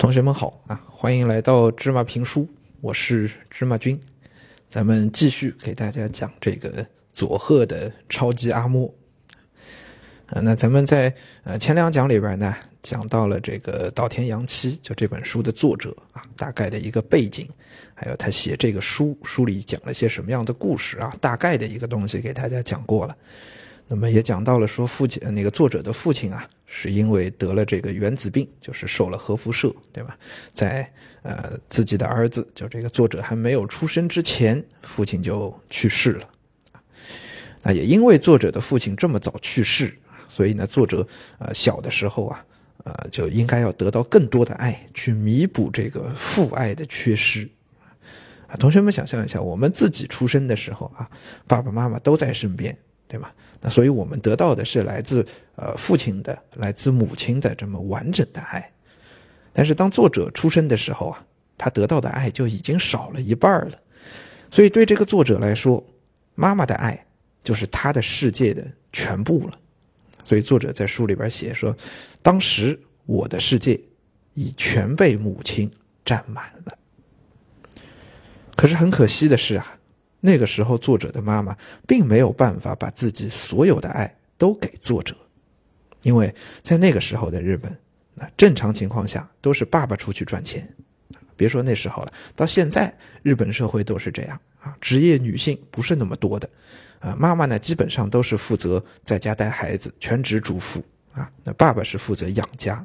同学们好啊，欢迎来到芝麻评书，我是芝麻君，咱们继续给大家讲这个佐贺的超级阿莫。啊，那咱们在呃前两讲里边呢，讲到了这个岛田洋七，就这本书的作者啊，大概的一个背景，还有他写这个书，书里讲了些什么样的故事啊，大概的一个东西给大家讲过了。那么也讲到了说父亲那个作者的父亲啊，是因为得了这个原子病，就是受了核辐射，对吧？在呃自己的儿子就这个作者还没有出生之前，父亲就去世了。啊，也因为作者的父亲这么早去世，所以呢，作者呃小的时候啊，呃就应该要得到更多的爱，去弥补这个父爱的缺失。啊，同学们想象一下，我们自己出生的时候啊，爸爸妈妈都在身边。对吧？那所以我们得到的是来自呃父亲的、来自母亲的这么完整的爱，但是当作者出生的时候啊，他得到的爱就已经少了一半了。所以对这个作者来说，妈妈的爱就是他的世界的全部了。所以作者在书里边写说，当时我的世界已全被母亲占满了。可是很可惜的是啊。那个时候，作者的妈妈并没有办法把自己所有的爱都给作者，因为在那个时候的日本，那正常情况下都是爸爸出去赚钱。别说那时候了，到现在日本社会都是这样啊，职业女性不是那么多的，啊，妈妈呢基本上都是负责在家带孩子，全职主妇啊，那爸爸是负责养家。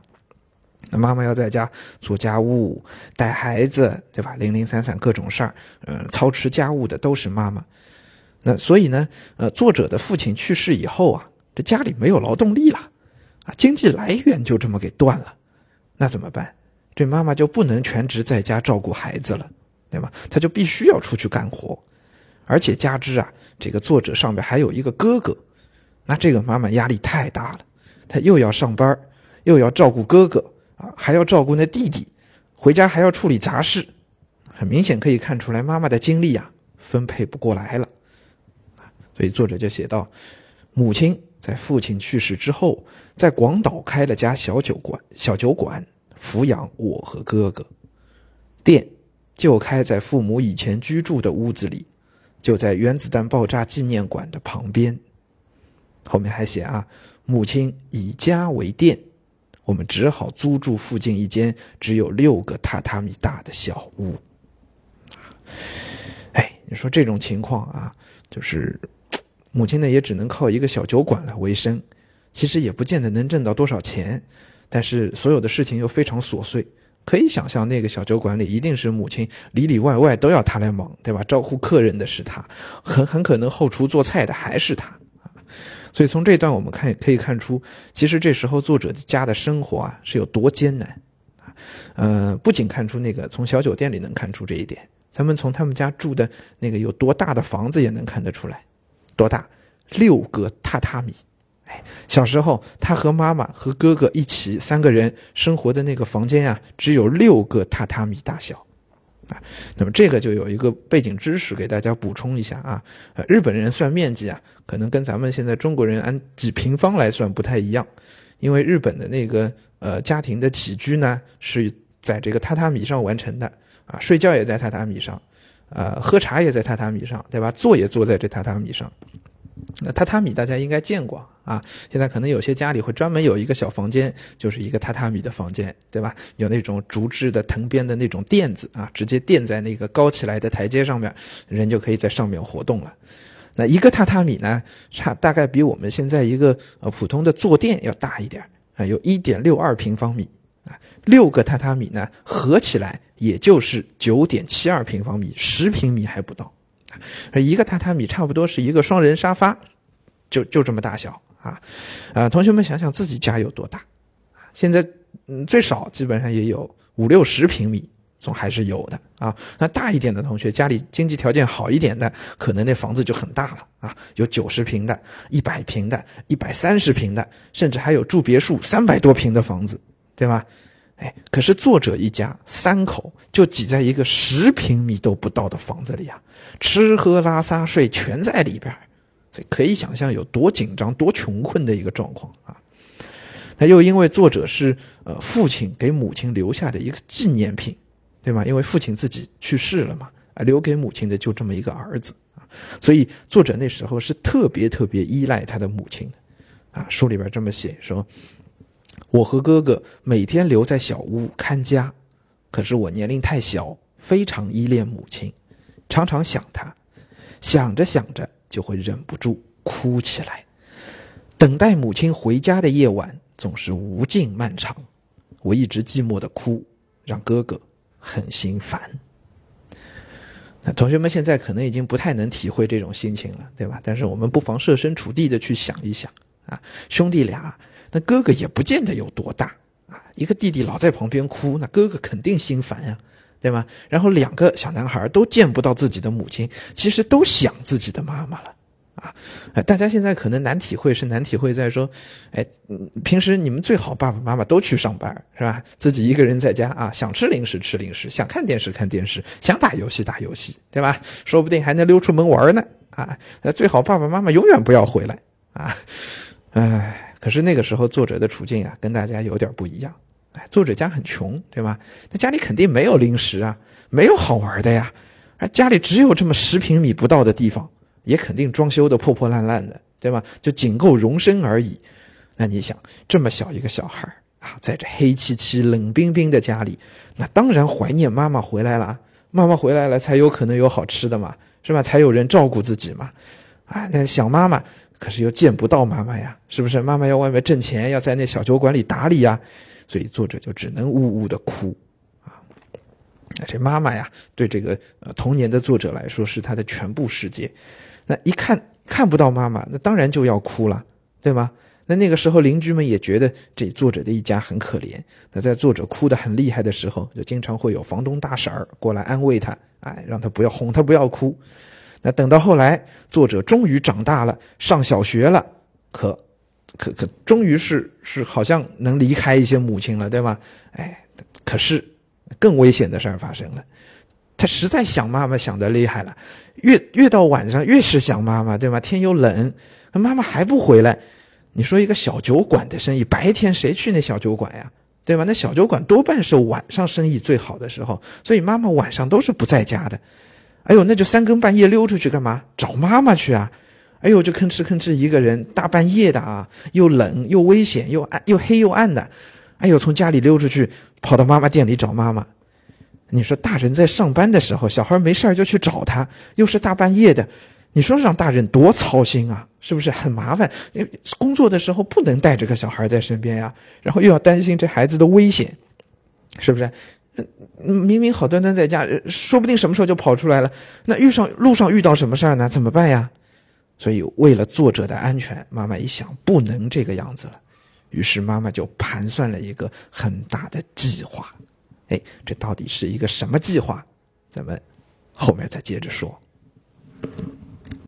那妈妈要在家做家务、带孩子，对吧？零零散散各种事儿，嗯，操持家务的都是妈妈。那所以呢，呃，作者的父亲去世以后啊，这家里没有劳动力了，啊，经济来源就这么给断了。那怎么办？这妈妈就不能全职在家照顾孩子了，对吧？她就必须要出去干活，而且加之啊，这个作者上面还有一个哥哥，那这个妈妈压力太大了，她又要上班，又要照顾哥哥。啊，还要照顾那弟弟，回家还要处理杂事，很明显可以看出来妈妈的精力啊分配不过来了，所以作者就写道：母亲在父亲去世之后，在广岛开了家小酒馆，小酒馆抚养我和哥哥，店就开在父母以前居住的屋子里，就在原子弹爆炸纪念馆的旁边。后面还写啊，母亲以家为店。我们只好租住附近一间只有六个榻榻米大的小屋。哎，你说这种情况啊，就是母亲呢也只能靠一个小酒馆来维生，其实也不见得能挣到多少钱，但是所有的事情又非常琐碎，可以想象那个小酒馆里一定是母亲里里外外都要他来忙，对吧？招呼客人的是他，很很可能后厨做菜的还是他。所以从这段我们看可以看出，其实这时候作者家的生活啊是有多艰难，啊，呃，不仅看出那个从小酒店里能看出这一点，咱们从他们家住的那个有多大的房子也能看得出来，多大，六个榻榻米，哎，小时候他和妈妈和哥哥一起三个人生活的那个房间啊，只有六个榻榻米大小。啊，那么这个就有一个背景知识给大家补充一下啊，呃，日本人算面积啊，可能跟咱们现在中国人按几平方来算不太一样，因为日本的那个呃家庭的起居呢是在这个榻榻米上完成的啊，睡觉也在榻榻米上，呃，喝茶也在榻榻米上，对吧？坐也坐在这榻榻米上。那榻榻米大家应该见过啊，现在可能有些家里会专门有一个小房间，就是一个榻榻米的房间，对吧？有那种竹制的藤编的那种垫子啊，直接垫在那个高起来的台阶上面，人就可以在上面活动了。那一个榻榻米呢，差大概比我们现在一个呃普通的坐垫要大一点啊，有一点六二平方米啊，六个榻榻米呢合起来也就是九点七二平方米，十平米还不到。一个榻榻米差不多是一个双人沙发，就就这么大小啊，啊，同学们想想自己家有多大，现在嗯最少基本上也有五六十平米，总还是有的啊。那大一点的同学家里经济条件好一点的，可能那房子就很大了啊，有九十平的、一百平的、一百三十平的，甚至还有住别墅三百多平的房子，对吧？哎，可是作者一家三口就挤在一个十平米都不到的房子里啊，吃喝拉撒睡全在里边，所以可以想象有多紧张、多穷困的一个状况啊。那又因为作者是呃父亲给母亲留下的一个纪念品，对吗？因为父亲自己去世了嘛，啊，留给母亲的就这么一个儿子啊，所以作者那时候是特别特别依赖他的母亲的，啊，书里边这么写说，我和哥哥每天留在小屋看家，可是我年龄太小，非常依恋母亲，常常想他，想着想着就会忍不住哭起来。等待母亲回家的夜晚总是无尽漫长，我一直寂寞的哭，让哥哥很心烦。那同学们现在可能已经不太能体会这种心情了，对吧？但是我们不妨设身处地的去想一想啊，兄弟俩，那哥哥也不见得有多大啊，一个弟弟老在旁边哭，那哥哥肯定心烦呀，对吗？然后两个小男孩都见不到自己的母亲，其实都想自己的妈妈了。啊，大家现在可能难体会，是难体会在说，哎，平时你们最好爸爸妈妈都去上班，是吧？自己一个人在家啊，想吃零食吃零食，想看电视看电视，想打游戏打游戏，对吧？说不定还能溜出门玩呢。啊，最好爸爸妈妈永远不要回来啊。哎，可是那个时候作者的处境啊，跟大家有点不一样。哎，作者家很穷，对吧？那家里肯定没有零食啊，没有好玩的呀，哎，家里只有这么十平米不到的地方。也肯定装修的破破烂烂的，对吧？就仅够容身而已。那你想，这么小一个小孩啊，在这黑漆漆、冷冰冰的家里，那当然怀念妈妈回来了。妈妈回来了，才有可能有好吃的嘛，是吧？才有人照顾自己嘛。啊，那想妈妈，可是又见不到妈妈呀，是不是？妈妈要外面挣钱，要在那小酒馆里打理呀，所以作者就只能呜呜的哭。啊，这妈妈呀，对这个呃童年的作者来说，是他的全部世界。那一看看不到妈妈，那当然就要哭了，对吗？那那个时候邻居们也觉得这作者的一家很可怜。那在作者哭得很厉害的时候，就经常会有房东大婶儿过来安慰他，哎，让他不要哄他不要哭。那等到后来，作者终于长大了，上小学了，可可可，终于是是好像能离开一些母亲了，对吗？哎，可是更危险的事儿发生了。他实在想妈妈想的厉害了，越越到晚上越是想妈妈，对吗？天又冷，妈妈还不回来。你说一个小酒馆的生意，白天谁去那小酒馆呀？对吧？那小酒馆多半是晚上生意最好的时候，所以妈妈晚上都是不在家的。哎呦，那就三更半夜溜出去干嘛？找妈妈去啊！哎呦，就吭哧吭哧一个人，大半夜的啊，又冷又危险又暗又黑又暗的。哎呦，从家里溜出去，跑到妈妈店里找妈妈。你说大人在上班的时候，小孩没事就去找他，又是大半夜的，你说让大人多操心啊？是不是很麻烦？工作的时候不能带着个小孩在身边呀，然后又要担心这孩子的危险，是不是？明明好端端在家，说不定什么时候就跑出来了。那遇上路上遇到什么事儿呢？怎么办呀？所以为了作者的安全，妈妈一想不能这个样子了，于是妈妈就盘算了一个很大的计划。哎，这到底是一个什么计划？咱们后面再接着说。